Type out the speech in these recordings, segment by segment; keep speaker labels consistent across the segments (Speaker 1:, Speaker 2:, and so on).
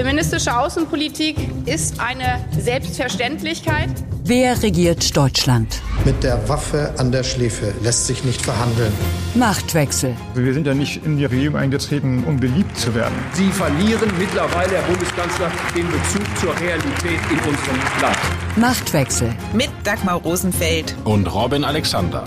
Speaker 1: Feministische Außenpolitik ist eine Selbstverständlichkeit.
Speaker 2: Wer regiert Deutschland?
Speaker 3: Mit der Waffe an der Schläfe lässt sich nicht verhandeln.
Speaker 2: Machtwechsel.
Speaker 4: Wir sind ja nicht in die Regierung eingetreten, um beliebt zu werden.
Speaker 5: Sie verlieren mittlerweile, Herr Bundeskanzler, den Bezug zur Realität in unserem Land.
Speaker 2: Machtwechsel.
Speaker 6: Mit Dagmar Rosenfeld
Speaker 7: und Robin Alexander.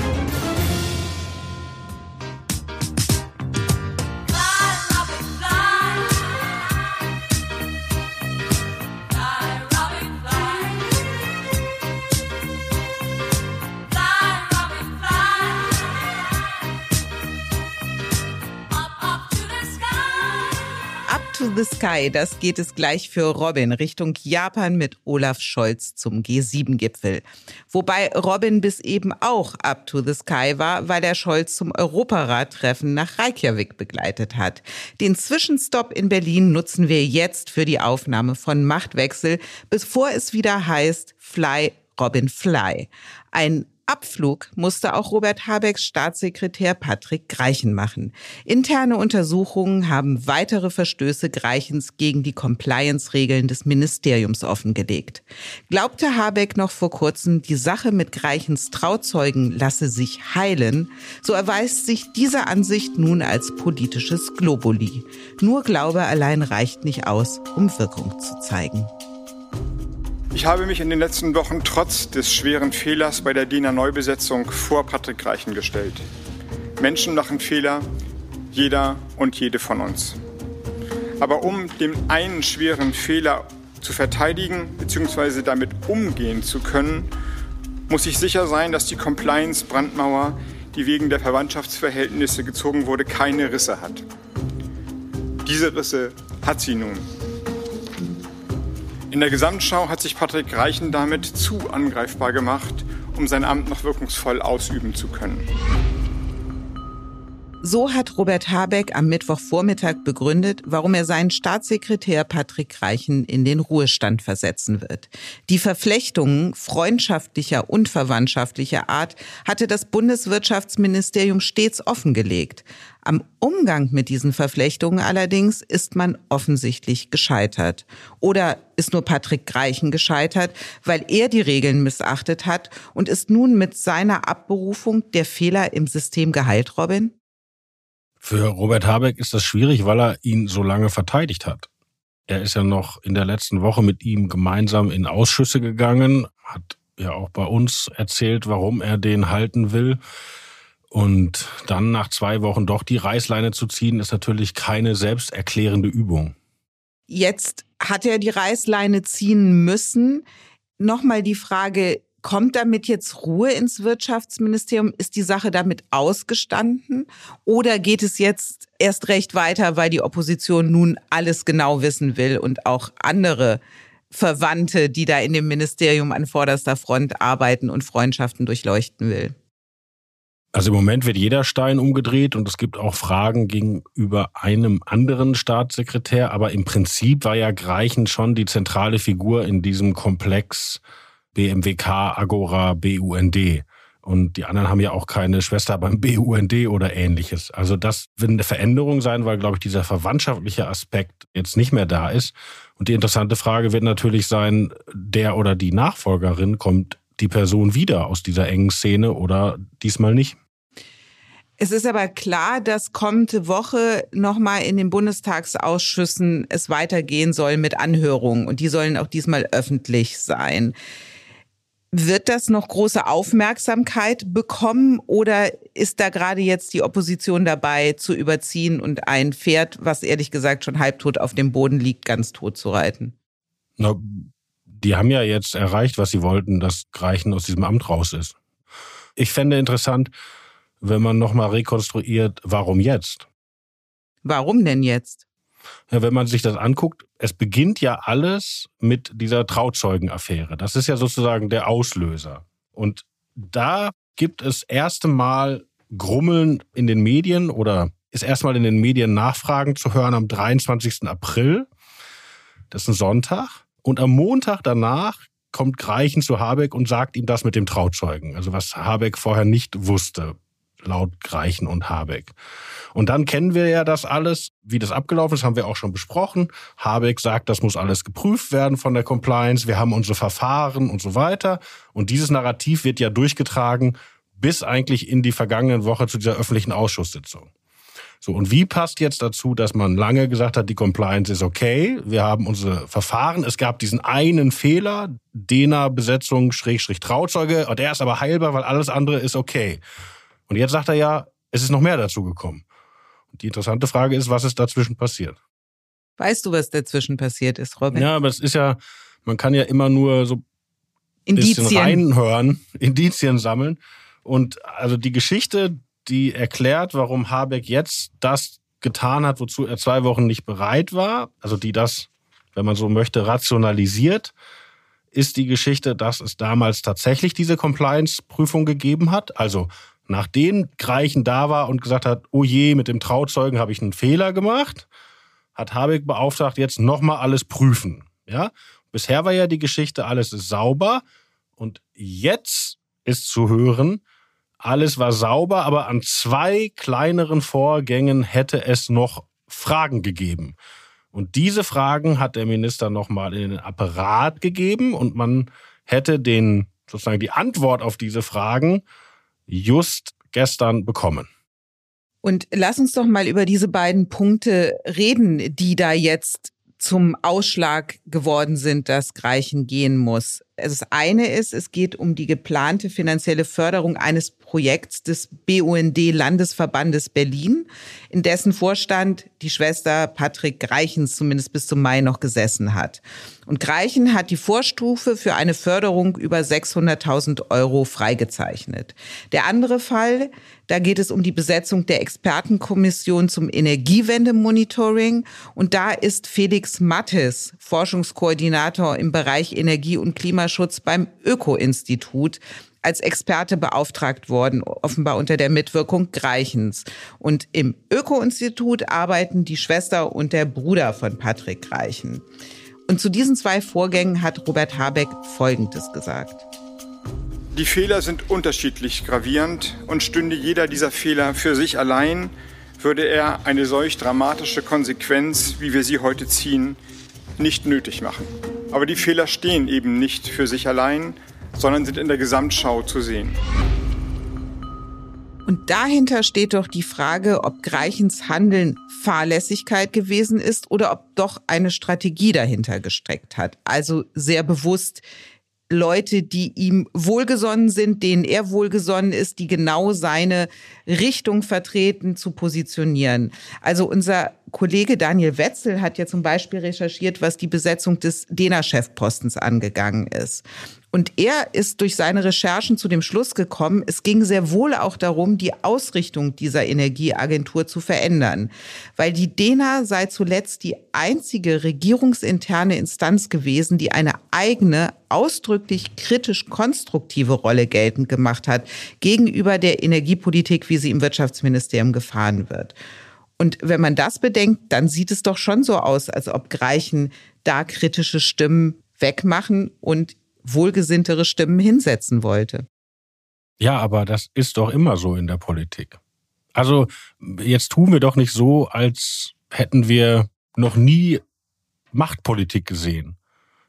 Speaker 6: The Sky, das geht es gleich für Robin Richtung Japan mit Olaf Scholz zum G7-Gipfel. Wobei Robin bis eben auch up to the sky war, weil er Scholz zum Europarat-Treffen nach Reykjavik begleitet hat. Den Zwischenstopp in Berlin nutzen wir jetzt für die Aufnahme von Machtwechsel, bevor es wieder heißt Fly Robin Fly. Ein Abflug musste auch Robert Habecks Staatssekretär Patrick Greichen machen. Interne Untersuchungen haben weitere Verstöße Greichens gegen die Compliance-Regeln des Ministeriums offengelegt. Glaubte Habeck noch vor kurzem, die Sache mit Greichens Trauzeugen lasse sich heilen, so erweist sich diese Ansicht nun als politisches Globuli. Nur Glaube allein reicht nicht aus, um Wirkung zu zeigen.
Speaker 4: Ich habe mich in den letzten Wochen trotz des schweren Fehlers bei der DINA Neubesetzung vor Patrick Reichen gestellt. Menschen machen Fehler, jeder und jede von uns. Aber um den einen schweren Fehler zu verteidigen bzw. damit umgehen zu können, muss ich sicher sein, dass die Compliance-Brandmauer, die wegen der Verwandtschaftsverhältnisse gezogen wurde, keine Risse hat. Diese Risse hat sie nun. In der Gesamtschau hat sich Patrick Reichen damit zu angreifbar gemacht, um sein Amt noch wirkungsvoll ausüben zu können.
Speaker 6: So hat Robert Habeck am Mittwochvormittag begründet, warum er seinen Staatssekretär Patrick Reichen in den Ruhestand versetzen wird. Die Verflechtungen freundschaftlicher und verwandtschaftlicher Art hatte das Bundeswirtschaftsministerium stets offengelegt. Am Umgang mit diesen Verflechtungen allerdings ist man offensichtlich gescheitert. Oder ist nur Patrick Reichen gescheitert, weil er die Regeln missachtet hat und ist nun mit seiner Abberufung der Fehler im System geheilt, Robin?
Speaker 7: Für Robert Habeck ist das schwierig, weil er ihn so lange verteidigt hat. Er ist ja noch in der letzten Woche mit ihm gemeinsam in Ausschüsse gegangen, hat ja auch bei uns erzählt, warum er den halten will. Und dann nach zwei Wochen doch die Reißleine zu ziehen, ist natürlich keine selbsterklärende Übung.
Speaker 6: Jetzt hat er die Reißleine ziehen müssen. Nochmal die Frage, Kommt damit jetzt Ruhe ins Wirtschaftsministerium? Ist die Sache damit ausgestanden? Oder geht es jetzt erst recht weiter, weil die Opposition nun alles genau wissen will und auch andere Verwandte, die da in dem Ministerium an vorderster Front arbeiten und Freundschaften durchleuchten will?
Speaker 7: Also im Moment wird jeder Stein umgedreht und es gibt auch Fragen gegenüber einem anderen Staatssekretär. Aber im Prinzip war ja Greichen schon die zentrale Figur in diesem Komplex BMWK, Agora, BUND. Und die anderen haben ja auch keine Schwester beim BUND oder ähnliches. Also das wird eine Veränderung sein, weil, glaube ich, dieser verwandtschaftliche Aspekt jetzt nicht mehr da ist. Und die interessante Frage wird natürlich sein, der oder die Nachfolgerin, kommt die Person wieder aus dieser engen Szene oder diesmal nicht?
Speaker 6: Es ist aber klar, dass kommende Woche nochmal in den Bundestagsausschüssen es weitergehen soll mit Anhörungen. Und die sollen auch diesmal öffentlich sein. Wird das noch große Aufmerksamkeit bekommen oder ist da gerade jetzt die Opposition dabei zu überziehen und ein Pferd, was ehrlich gesagt schon halbtot auf dem Boden liegt, ganz tot zu reiten?
Speaker 7: Na, die haben ja jetzt erreicht, was sie wollten, dass Greichen aus diesem Amt raus ist. Ich fände interessant, wenn man nochmal rekonstruiert, warum jetzt?
Speaker 6: Warum denn jetzt?
Speaker 7: Ja, wenn man sich das anguckt, es beginnt ja alles mit dieser Trauzeugenaffäre. Das ist ja sozusagen der Auslöser. Und da gibt es erste Mal Grummeln in den Medien oder ist erstmal in den Medien Nachfragen zu hören am 23. April. Das ist ein Sonntag. Und am Montag danach kommt Greichen zu Habeck und sagt ihm das mit dem Trauzeugen. Also was Habeck vorher nicht wusste. Laut Greichen und Habeck. Und dann kennen wir ja das alles, wie das abgelaufen ist, haben wir auch schon besprochen. Habeck sagt, das muss alles geprüft werden von der Compliance. Wir haben unsere Verfahren und so weiter. Und dieses Narrativ wird ja durchgetragen bis eigentlich in die vergangenen Woche zu dieser öffentlichen Ausschusssitzung. So, und wie passt jetzt dazu, dass man lange gesagt hat, die Compliance ist okay, wir haben unsere Verfahren, es gab diesen einen Fehler, DENA-Besetzung, Schrägstrich Trauzeuge, und der ist aber heilbar, weil alles andere ist okay. Und jetzt sagt er ja, es ist noch mehr dazu gekommen. Die interessante Frage ist, was ist dazwischen passiert?
Speaker 6: Weißt du, was dazwischen passiert ist, Robin?
Speaker 7: Ja, aber es ist ja, man kann ja immer nur so ein bisschen reinhören, Indizien sammeln. Und also die Geschichte, die erklärt, warum Habeck jetzt das getan hat, wozu er zwei Wochen nicht bereit war, also die das, wenn man so möchte, rationalisiert, ist die Geschichte, dass es damals tatsächlich diese Compliance-Prüfung gegeben hat. Also Nachdem Greichen da war und gesagt hat, oh je, mit dem Trauzeugen habe ich einen Fehler gemacht, hat Habeck beauftragt, jetzt nochmal alles prüfen. Ja? Bisher war ja die Geschichte, alles ist sauber. Und jetzt ist zu hören, alles war sauber, aber an zwei kleineren Vorgängen hätte es noch Fragen gegeben. Und diese Fragen hat der Minister nochmal in den Apparat gegeben und man hätte den, sozusagen die Antwort auf diese Fragen just gestern bekommen.
Speaker 6: Und lass uns doch mal über diese beiden Punkte reden, die da jetzt zum Ausschlag geworden sind, dass Greichen gehen muss. Also das eine ist, es geht um die geplante finanzielle Förderung eines Projekts des BUND Landesverbandes Berlin, in dessen Vorstand die Schwester Patrick Greichens zumindest bis zum Mai noch gesessen hat. Und Greichen hat die Vorstufe für eine Förderung über 600.000 Euro freigezeichnet. Der andere Fall, da geht es um die Besetzung der Expertenkommission zum Energiewendemonitoring. Und da ist Felix Mattes, Forschungskoordinator im Bereich Energie- und Klimaschutz beim Öko-Institut, als Experte beauftragt worden, offenbar unter der Mitwirkung Greichens. Und im Öko-Institut arbeiten die Schwester und der Bruder von Patrick Greichen. Und zu diesen zwei Vorgängen hat Robert Habeck Folgendes gesagt.
Speaker 4: Die Fehler sind unterschiedlich gravierend und stünde jeder dieser Fehler für sich allein, würde er eine solch dramatische Konsequenz, wie wir sie heute ziehen, nicht nötig machen. Aber die Fehler stehen eben nicht für sich allein, sondern sind in der Gesamtschau zu sehen.
Speaker 6: Und dahinter steht doch die Frage, ob Greichens Handeln Fahrlässigkeit gewesen ist oder ob doch eine Strategie dahinter gesteckt hat. Also sehr bewusst Leute, die ihm wohlgesonnen sind, denen er wohlgesonnen ist, die genau seine Richtung vertreten, zu positionieren. Also unser Kollege Daniel Wetzel hat ja zum Beispiel recherchiert, was die Besetzung des DENA-Chefpostens angegangen ist. Und er ist durch seine Recherchen zu dem Schluss gekommen, es ging sehr wohl auch darum, die Ausrichtung dieser Energieagentur zu verändern. Weil die DENA sei zuletzt die einzige regierungsinterne Instanz gewesen, die eine eigene, ausdrücklich kritisch konstruktive Rolle geltend gemacht hat gegenüber der Energiepolitik, wie sie im Wirtschaftsministerium gefahren wird. Und wenn man das bedenkt, dann sieht es doch schon so aus, als ob Greichen da kritische Stimmen wegmachen und wohlgesinntere Stimmen hinsetzen wollte.
Speaker 7: Ja, aber das ist doch immer so in der Politik. Also jetzt tun wir doch nicht so, als hätten wir noch nie Machtpolitik gesehen.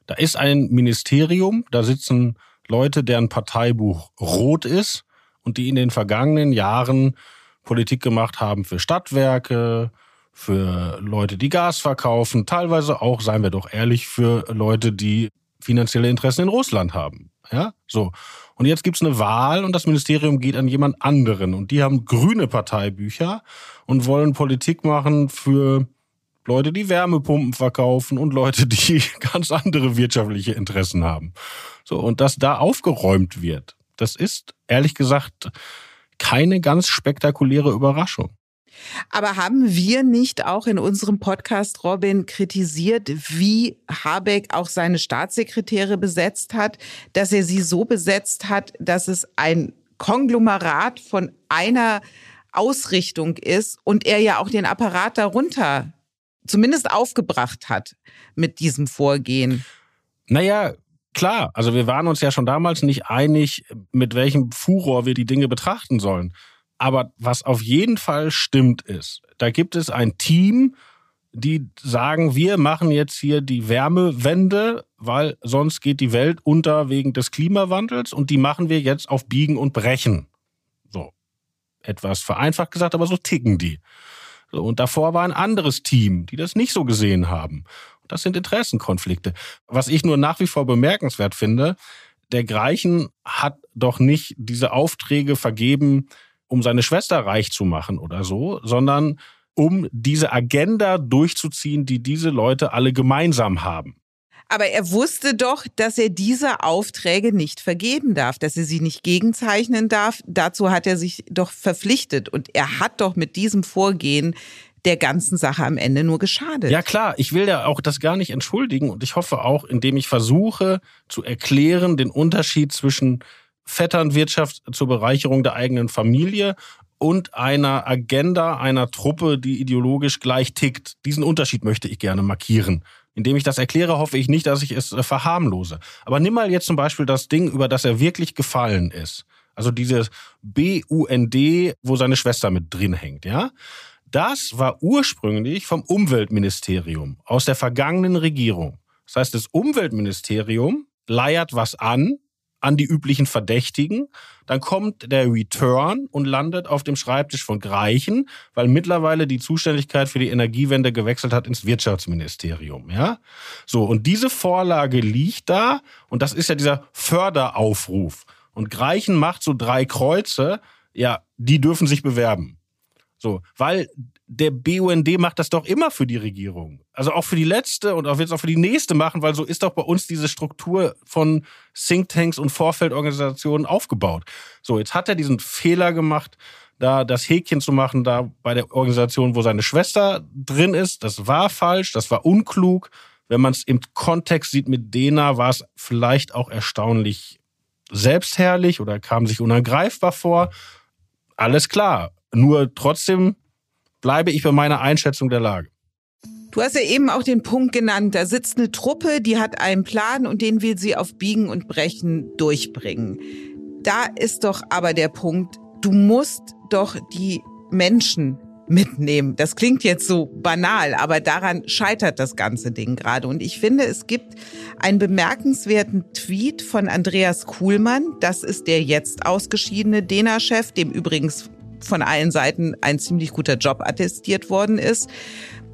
Speaker 7: Da ist ein Ministerium, da sitzen Leute, deren Parteibuch rot ist und die in den vergangenen Jahren Politik gemacht haben für Stadtwerke, für Leute, die Gas verkaufen, teilweise auch, seien wir doch ehrlich, für Leute, die finanzielle Interessen in Russland haben. Ja, so. Und jetzt gibt's eine Wahl und das Ministerium geht an jemand anderen. Und die haben grüne Parteibücher und wollen Politik machen für Leute, die Wärmepumpen verkaufen und Leute, die ganz andere wirtschaftliche Interessen haben. So, und dass da aufgeräumt wird, das ist ehrlich gesagt keine ganz spektakuläre Überraschung.
Speaker 6: Aber haben wir nicht auch in unserem Podcast, Robin, kritisiert, wie Habeck auch seine Staatssekretäre besetzt hat, dass er sie so besetzt hat, dass es ein Konglomerat von einer Ausrichtung ist und er ja auch den Apparat darunter zumindest aufgebracht hat mit diesem Vorgehen?
Speaker 7: Naja, klar. Also wir waren uns ja schon damals nicht einig, mit welchem Furor wir die Dinge betrachten sollen. Aber was auf jeden Fall stimmt ist, da gibt es ein Team, die sagen, wir machen jetzt hier die Wärmewende, weil sonst geht die Welt unter wegen des Klimawandels und die machen wir jetzt auf Biegen und Brechen. So. Etwas vereinfacht gesagt, aber so ticken die. So, und davor war ein anderes Team, die das nicht so gesehen haben. Das sind Interessenkonflikte. Was ich nur nach wie vor bemerkenswert finde, der Greichen hat doch nicht diese Aufträge vergeben, um seine Schwester reich zu machen oder so, sondern um diese Agenda durchzuziehen, die diese Leute alle gemeinsam haben.
Speaker 6: Aber er wusste doch, dass er diese Aufträge nicht vergeben darf, dass er sie nicht gegenzeichnen darf. Dazu hat er sich doch verpflichtet. Und er hat doch mit diesem Vorgehen der ganzen Sache am Ende nur geschadet.
Speaker 7: Ja klar, ich will ja auch das gar nicht entschuldigen und ich hoffe auch, indem ich versuche zu erklären den Unterschied zwischen Vetternwirtschaft zur Bereicherung der eigenen Familie und einer Agenda einer Truppe, die ideologisch gleich tickt. Diesen Unterschied möchte ich gerne markieren. Indem ich das erkläre, hoffe ich nicht, dass ich es äh, verharmlose. Aber nimm mal jetzt zum Beispiel das Ding, über das er wirklich gefallen ist. Also dieses BUND, wo seine Schwester mit drin hängt, ja? Das war ursprünglich vom Umweltministerium aus der vergangenen Regierung. Das heißt, das Umweltministerium leiert was an, an die üblichen Verdächtigen. Dann kommt der Return und landet auf dem Schreibtisch von Greichen, weil mittlerweile die Zuständigkeit für die Energiewende gewechselt hat ins Wirtschaftsministerium. Ja, so und diese Vorlage liegt da und das ist ja dieser Förderaufruf. Und Greichen macht so drei Kreuze. Ja, die dürfen sich bewerben. So, weil der BUND macht das doch immer für die Regierung. Also auch für die letzte und auch jetzt auch für die nächste machen, weil so ist doch bei uns diese Struktur von Thinktanks und Vorfeldorganisationen aufgebaut. So, jetzt hat er diesen Fehler gemacht, da das Häkchen zu machen, da bei der Organisation, wo seine Schwester drin ist. Das war falsch, das war unklug. Wenn man es im Kontext sieht mit Dena, war es vielleicht auch erstaunlich selbstherrlich oder kam sich unangreifbar vor. Alles klar. Nur trotzdem bleibe ich bei meiner Einschätzung der Lage.
Speaker 6: Du hast ja eben auch den Punkt genannt, da sitzt eine Truppe, die hat einen Plan und den will sie auf Biegen und Brechen durchbringen. Da ist doch aber der Punkt, du musst doch die Menschen mitnehmen. Das klingt jetzt so banal, aber daran scheitert das ganze Ding gerade. Und ich finde, es gibt einen bemerkenswerten Tweet von Andreas Kuhlmann. Das ist der jetzt ausgeschiedene DENA-Chef, dem übrigens von allen Seiten ein ziemlich guter Job attestiert worden ist.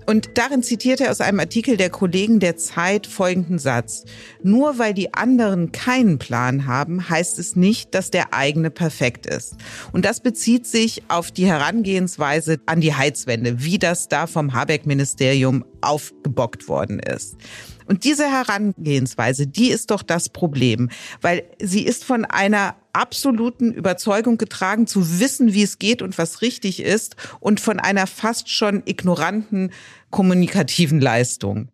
Speaker 6: Und darin zitiert er aus einem Artikel der Kollegen der Zeit folgenden Satz. Nur weil die anderen keinen Plan haben, heißt es nicht, dass der eigene perfekt ist. Und das bezieht sich auf die Herangehensweise an die Heizwende, wie das da vom Habeck-Ministerium aufgebockt worden ist. Und diese Herangehensweise, die ist doch das Problem, weil sie ist von einer absoluten Überzeugung getragen, zu wissen, wie es geht und was richtig ist und von einer fast schon ignoranten kommunikativen Leistung.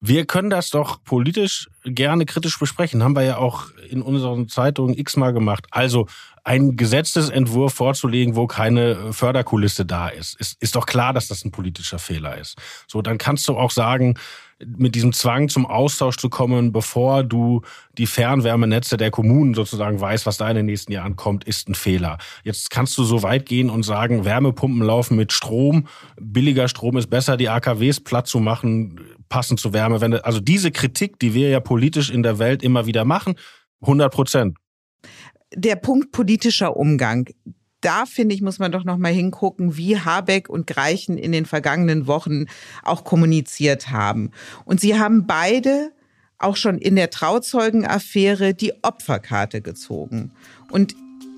Speaker 7: Wir können das doch politisch gerne kritisch besprechen. Haben wir ja auch in unseren Zeitungen x-mal gemacht. Also ein Gesetzesentwurf vorzulegen, wo keine Förderkulisse da ist, ist, ist doch klar, dass das ein politischer Fehler ist. So, dann kannst du auch sagen, mit diesem Zwang zum Austausch zu kommen, bevor du die Fernwärmenetze der Kommunen sozusagen weißt, was da in den nächsten Jahren kommt, ist ein Fehler. Jetzt kannst du so weit gehen und sagen, Wärmepumpen laufen mit Strom, billiger Strom ist besser, die AKWs platt zu machen, passend zur Wärmewende. Also diese Kritik, die wir ja politisch in der Welt immer wieder machen, 100 Prozent.
Speaker 6: Der Punkt politischer Umgang, da finde ich, muss man doch noch mal hingucken, wie Habeck und Greichen in den vergangenen Wochen auch kommuniziert haben. Und sie haben beide auch schon in der Trauzeugenaffäre die Opferkarte gezogen. Und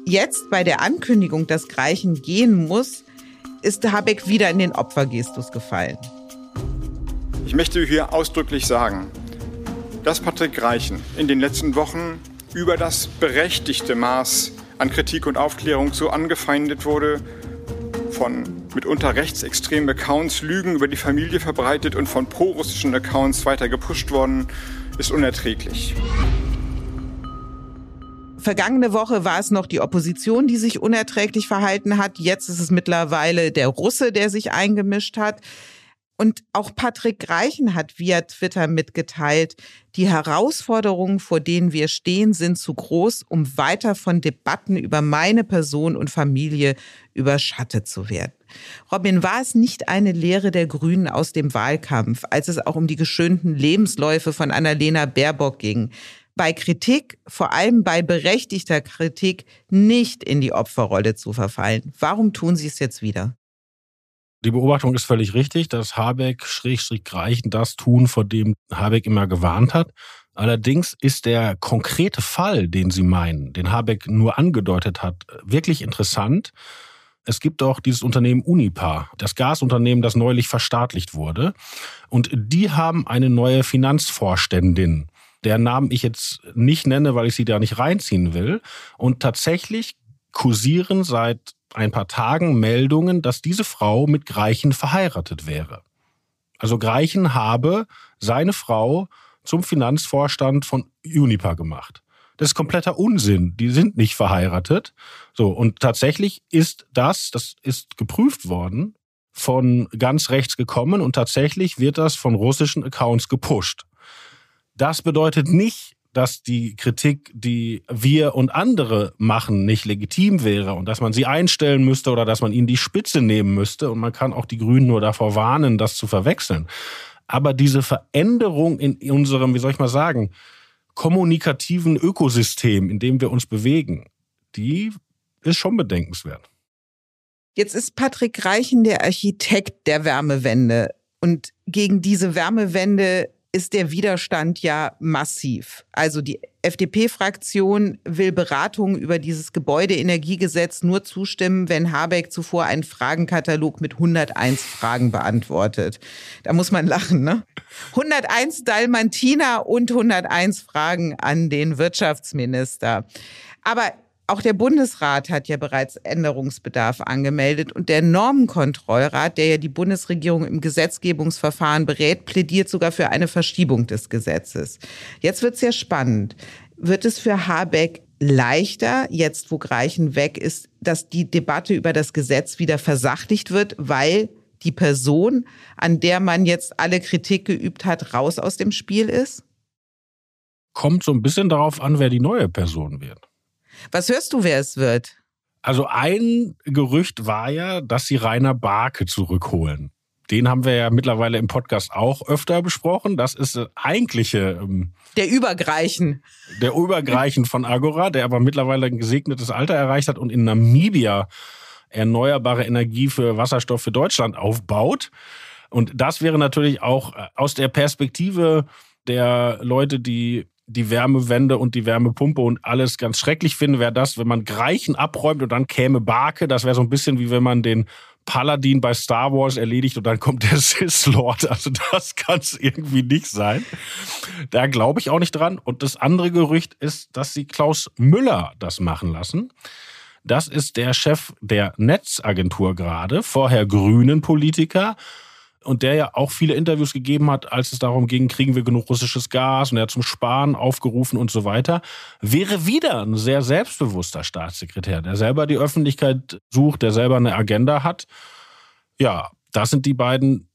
Speaker 6: jetzt bei der Ankündigung, dass Greichen gehen muss, ist Habeck wieder in den Opfergestus gefallen.
Speaker 4: Ich möchte hier ausdrücklich sagen, dass Patrick Greichen in den letzten Wochen über das berechtigte Maß an Kritik und Aufklärung so angefeindet wurde, von mitunter rechtsextremen Accounts Lügen über die Familie verbreitet und von prorussischen Accounts weiter gepusht worden, ist unerträglich.
Speaker 6: Vergangene Woche war es noch die Opposition, die sich unerträglich verhalten hat. Jetzt ist es mittlerweile der Russe, der sich eingemischt hat. Und auch Patrick Reichen hat via Twitter mitgeteilt, die Herausforderungen, vor denen wir stehen, sind zu groß, um weiter von Debatten über meine Person und Familie überschattet zu werden. Robin, war es nicht eine Lehre der Grünen aus dem Wahlkampf, als es auch um die geschönten Lebensläufe von Annalena Baerbock ging? Bei Kritik, vor allem bei berechtigter Kritik, nicht in die Opferrolle zu verfallen. Warum tun Sie es jetzt wieder?
Speaker 7: Die Beobachtung ist völlig richtig, dass Habeck schrägstrich Greichen das tun, vor dem Habeck immer gewarnt hat. Allerdings ist der konkrete Fall, den Sie meinen, den Habeck nur angedeutet hat, wirklich interessant. Es gibt doch dieses Unternehmen Unipa, das Gasunternehmen, das neulich verstaatlicht wurde. Und die haben eine neue Finanzvorständin, der Namen ich jetzt nicht nenne, weil ich sie da nicht reinziehen will. Und tatsächlich kursieren seit ein paar Tagen Meldungen, dass diese Frau mit Greichen verheiratet wäre. Also Greichen habe seine Frau zum Finanzvorstand von Unipa gemacht. Das ist kompletter Unsinn. Die sind nicht verheiratet. So. Und tatsächlich ist das, das ist geprüft worden, von ganz rechts gekommen und tatsächlich wird das von russischen Accounts gepusht. Das bedeutet nicht, dass die Kritik, die wir und andere machen, nicht legitim wäre und dass man sie einstellen müsste oder dass man ihnen die Spitze nehmen müsste. Und man kann auch die Grünen nur davor warnen, das zu verwechseln. Aber diese Veränderung in unserem, wie soll ich mal sagen, kommunikativen Ökosystem, in dem wir uns bewegen, die ist schon bedenkenswert.
Speaker 6: Jetzt ist Patrick Reichen der Architekt der Wärmewende. Und gegen diese Wärmewende ist der Widerstand ja massiv. Also die FDP-Fraktion will Beratungen über dieses Gebäudeenergiegesetz nur zustimmen, wenn Habeck zuvor einen Fragenkatalog mit 101 Fragen beantwortet. Da muss man lachen, ne? 101 Dalmantina und 101 Fragen an den Wirtschaftsminister. Aber auch der Bundesrat hat ja bereits Änderungsbedarf angemeldet und der Normenkontrollrat, der ja die Bundesregierung im Gesetzgebungsverfahren berät, plädiert sogar für eine Verschiebung des Gesetzes. Jetzt wird es ja spannend. Wird es für Habeck leichter, jetzt wo Greichen weg ist, dass die Debatte über das Gesetz wieder versachlicht wird, weil die Person, an der man jetzt alle Kritik geübt hat, raus aus dem Spiel ist?
Speaker 7: Kommt so ein bisschen darauf an, wer die neue Person wird.
Speaker 6: Was hörst du, wer es wird?
Speaker 7: Also ein Gerücht war ja, dass sie Rainer Barke zurückholen. Den haben wir ja mittlerweile im Podcast auch öfter besprochen. Das ist äh, eigentliche. Ähm,
Speaker 6: der Übergreichen.
Speaker 7: Der Übergreichen von Agora, der aber mittlerweile ein gesegnetes Alter erreicht hat und in Namibia erneuerbare Energie für Wasserstoff für Deutschland aufbaut. Und das wäre natürlich auch äh, aus der Perspektive der Leute, die die Wärmewende und die Wärmepumpe und alles ganz schrecklich finden, wäre das, wenn man Greichen abräumt und dann käme Barke. Das wäre so ein bisschen wie wenn man den Paladin bei Star Wars erledigt und dann kommt der Sith Lord. Also das kann es irgendwie nicht sein. Da glaube ich auch nicht dran. Und das andere Gerücht ist, dass sie Klaus Müller das machen lassen. Das ist der Chef der Netzagentur gerade, vorher Grünen Politiker und der ja auch viele Interviews gegeben hat, als es darum ging, kriegen wir genug russisches Gas und er hat zum Sparen aufgerufen und so weiter, wäre wieder ein sehr selbstbewusster Staatssekretär, der selber die Öffentlichkeit sucht, der selber eine Agenda hat. Ja, das sind die beiden.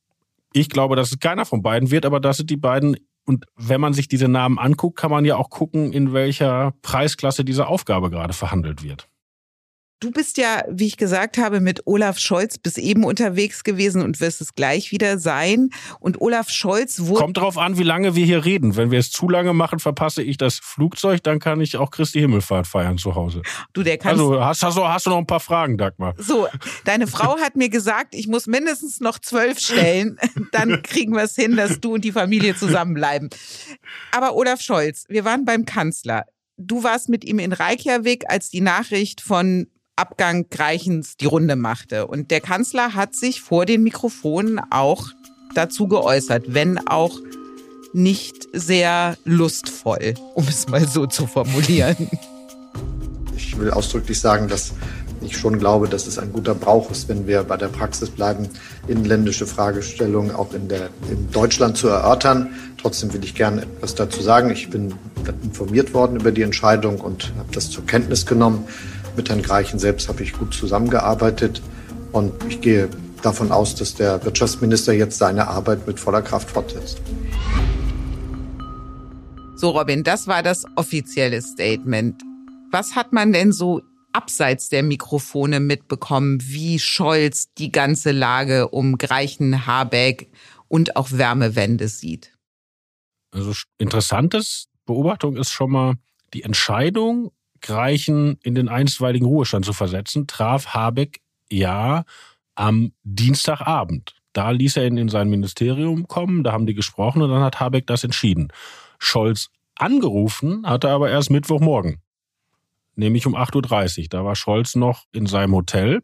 Speaker 7: Ich glaube, dass es keiner von beiden wird, aber das sind die beiden. Und wenn man sich diese Namen anguckt, kann man ja auch gucken, in welcher Preisklasse diese Aufgabe gerade verhandelt wird.
Speaker 6: Du bist ja, wie ich gesagt habe, mit Olaf Scholz bis eben unterwegs gewesen und wirst es gleich wieder sein. Und Olaf Scholz
Speaker 7: wurde. Kommt drauf an, wie lange wir hier reden. Wenn wir es zu lange machen, verpasse ich das Flugzeug, dann kann ich auch Christi Himmelfahrt feiern zu Hause.
Speaker 6: Du, der kannst.
Speaker 7: Also hast, hast, du, hast du noch ein paar Fragen, Dagmar?
Speaker 6: So, deine Frau hat mir gesagt, ich muss mindestens noch zwölf stellen. Dann kriegen wir es hin, dass du und die Familie zusammenbleiben. Aber Olaf Scholz, wir waren beim Kanzler. Du warst mit ihm in Reykjavik, als die Nachricht von Abgang Greichens die Runde machte. Und der Kanzler hat sich vor den Mikrofonen auch dazu geäußert, wenn auch nicht sehr lustvoll, um es mal so zu formulieren.
Speaker 3: Ich will ausdrücklich sagen, dass ich schon glaube, dass es ein guter Brauch ist, wenn wir bei der Praxis bleiben, inländische Fragestellungen auch in, der, in Deutschland zu erörtern. Trotzdem will ich gerne etwas dazu sagen. Ich bin informiert worden über die Entscheidung und habe das zur Kenntnis genommen. Mit Herrn Greichen selbst habe ich gut zusammengearbeitet und ich gehe davon aus, dass der Wirtschaftsminister jetzt seine Arbeit mit voller Kraft fortsetzt.
Speaker 6: So, Robin, das war das offizielle Statement. Was hat man denn so abseits der Mikrofone mitbekommen, wie Scholz die ganze Lage um Greichen, Habeck und auch Wärmewende sieht?
Speaker 7: Also interessantes Beobachtung ist schon mal die Entscheidung, Greichen in den einstweiligen Ruhestand zu versetzen, traf Habeck ja am Dienstagabend. Da ließ er ihn in sein Ministerium kommen, da haben die gesprochen und dann hat Habeck das entschieden. Scholz angerufen hat er aber erst Mittwochmorgen, nämlich um 8.30 Uhr. Da war Scholz noch in seinem Hotel.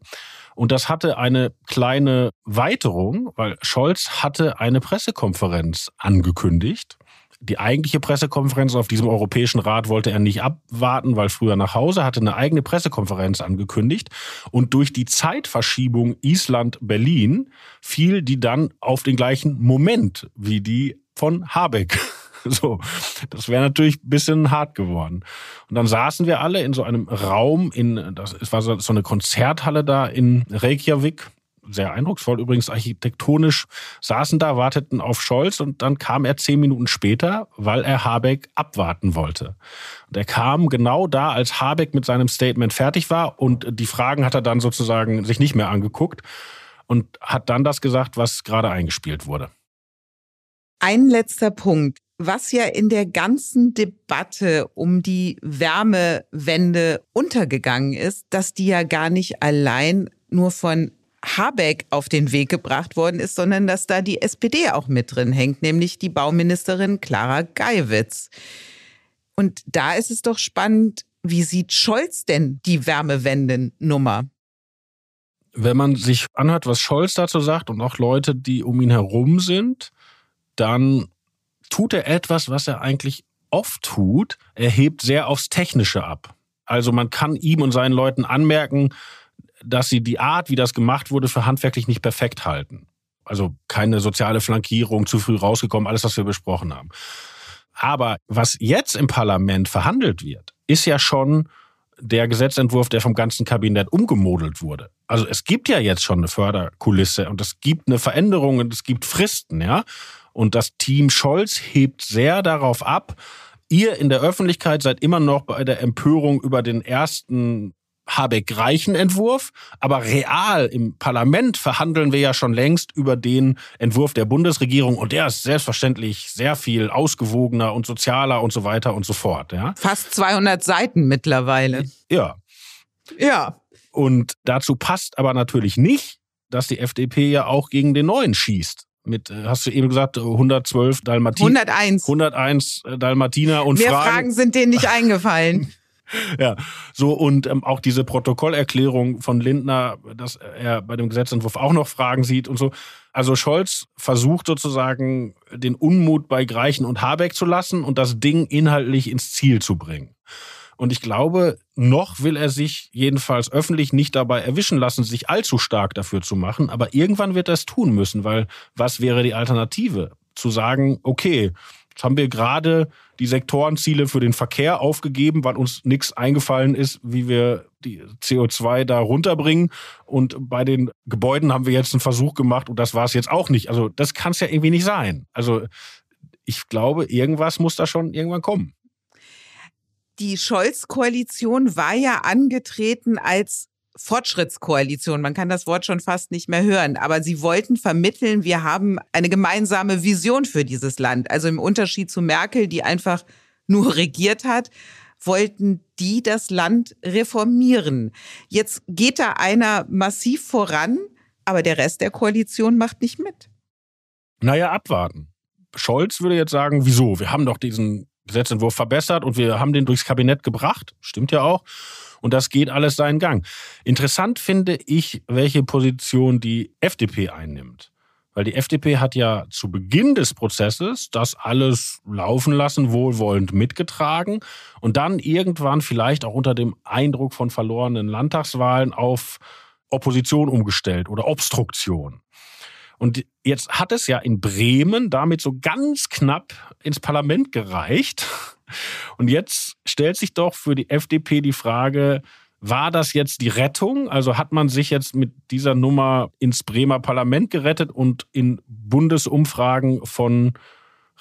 Speaker 7: Und das hatte eine kleine Weiterung, weil Scholz hatte eine Pressekonferenz angekündigt die eigentliche Pressekonferenz auf diesem Europäischen Rat wollte er nicht abwarten, weil früher nach Hause hatte eine eigene Pressekonferenz angekündigt. Und durch die Zeitverschiebung Island-Berlin fiel die dann auf den gleichen Moment wie die von Habeck. So, das wäre natürlich ein bisschen hart geworden. Und dann saßen wir alle in so einem Raum in, das war so eine Konzerthalle da in Reykjavik sehr eindrucksvoll übrigens architektonisch, saßen da, warteten auf Scholz und dann kam er zehn Minuten später, weil er Habeck abwarten wollte. Und er kam genau da, als Habeck mit seinem Statement fertig war und die Fragen hat er dann sozusagen sich nicht mehr angeguckt und hat dann das gesagt, was gerade eingespielt wurde.
Speaker 6: Ein letzter Punkt. Was ja in der ganzen Debatte um die Wärmewende untergegangen ist, dass die ja gar nicht allein nur von Habeck auf den Weg gebracht worden ist, sondern dass da die SPD auch mit drin hängt, nämlich die Bauministerin Clara Geiwitz. Und da ist es doch spannend, wie sieht Scholz denn die Wärmewenden-Nummer?
Speaker 7: Wenn man sich anhört, was Scholz dazu sagt und auch Leute, die um ihn herum sind, dann tut er etwas, was er eigentlich oft tut. Er hebt sehr aufs Technische ab. Also man kann ihm und seinen Leuten anmerken, dass sie die Art, wie das gemacht wurde, für handwerklich nicht perfekt halten. Also keine soziale Flankierung, zu früh rausgekommen, alles, was wir besprochen haben. Aber was jetzt im Parlament verhandelt wird, ist ja schon der Gesetzentwurf, der vom ganzen Kabinett umgemodelt wurde. Also es gibt ja jetzt schon eine Förderkulisse und es gibt eine Veränderung und es gibt Fristen, ja. Und das Team Scholz hebt sehr darauf ab. Ihr in der Öffentlichkeit seid immer noch bei der Empörung über den ersten Habeck-reichen Entwurf, aber real im Parlament verhandeln wir ja schon längst über den Entwurf der Bundesregierung und der ist selbstverständlich sehr viel ausgewogener und sozialer und so weiter und so fort. Ja?
Speaker 6: Fast 200 Seiten mittlerweile.
Speaker 7: Ja.
Speaker 6: Ja.
Speaker 7: Und dazu passt aber natürlich nicht, dass die FDP ja auch gegen den neuen schießt mit, äh, hast du eben gesagt, 112 Dalmatiner.
Speaker 6: 101.
Speaker 7: 101 Dalmatiner und
Speaker 6: Mehr
Speaker 7: Fragen.
Speaker 6: Fragen sind denen nicht eingefallen.
Speaker 7: Ja, so und ähm, auch diese Protokollerklärung von Lindner, dass er bei dem Gesetzentwurf auch noch Fragen sieht und so. Also Scholz versucht sozusagen den Unmut bei Greichen und Habeck zu lassen und das Ding inhaltlich ins Ziel zu bringen. Und ich glaube, noch will er sich jedenfalls öffentlich nicht dabei erwischen lassen, sich allzu stark dafür zu machen. Aber irgendwann wird er es tun müssen, weil was wäre die Alternative? Zu sagen, okay, Jetzt haben wir gerade die Sektorenziele für den Verkehr aufgegeben, weil uns nichts eingefallen ist, wie wir die CO2 da runterbringen. Und bei den Gebäuden haben wir jetzt einen Versuch gemacht und das war es jetzt auch nicht. Also das kann es ja irgendwie nicht sein. Also ich glaube, irgendwas muss da schon irgendwann kommen.
Speaker 6: Die Scholz-Koalition war ja angetreten als Fortschrittskoalition. Man kann das Wort schon fast nicht mehr hören. Aber sie wollten vermitteln, wir haben eine gemeinsame Vision für dieses Land. Also im Unterschied zu Merkel, die einfach nur regiert hat, wollten die das Land reformieren. Jetzt geht da einer massiv voran, aber der Rest der Koalition macht nicht mit.
Speaker 7: Naja, abwarten. Scholz würde jetzt sagen, wieso? Wir haben doch diesen Gesetzentwurf verbessert und wir haben den durchs Kabinett gebracht. Stimmt ja auch. Und das geht alles seinen Gang. Interessant finde ich, welche Position die FDP einnimmt. Weil die FDP hat ja zu Beginn des Prozesses das alles laufen lassen, wohlwollend mitgetragen und dann irgendwann vielleicht auch unter dem Eindruck von verlorenen Landtagswahlen auf Opposition umgestellt oder Obstruktion. Und jetzt hat es ja in Bremen damit so ganz knapp ins Parlament gereicht. Und jetzt stellt sich doch für die FDP die Frage, war das jetzt die Rettung? Also hat man sich jetzt mit dieser Nummer ins Bremer Parlament gerettet und in Bundesumfragen von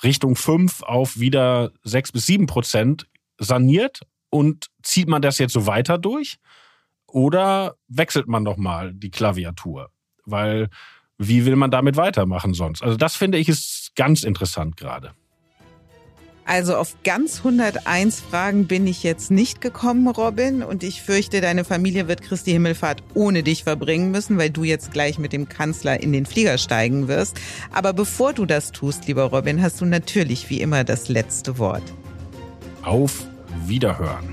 Speaker 7: Richtung 5 auf wieder 6 bis 7 Prozent saniert? Und zieht man das jetzt so weiter durch? Oder wechselt man nochmal die Klaviatur? Weil wie will man damit weitermachen sonst? Also das finde ich ist ganz interessant gerade.
Speaker 6: Also auf ganz 101 Fragen bin ich jetzt nicht gekommen, Robin. Und ich fürchte, deine Familie wird Christi Himmelfahrt ohne dich verbringen müssen, weil du jetzt gleich mit dem Kanzler in den Flieger steigen wirst. Aber bevor du das tust, lieber Robin, hast du natürlich wie immer das letzte Wort.
Speaker 7: Auf Wiederhören.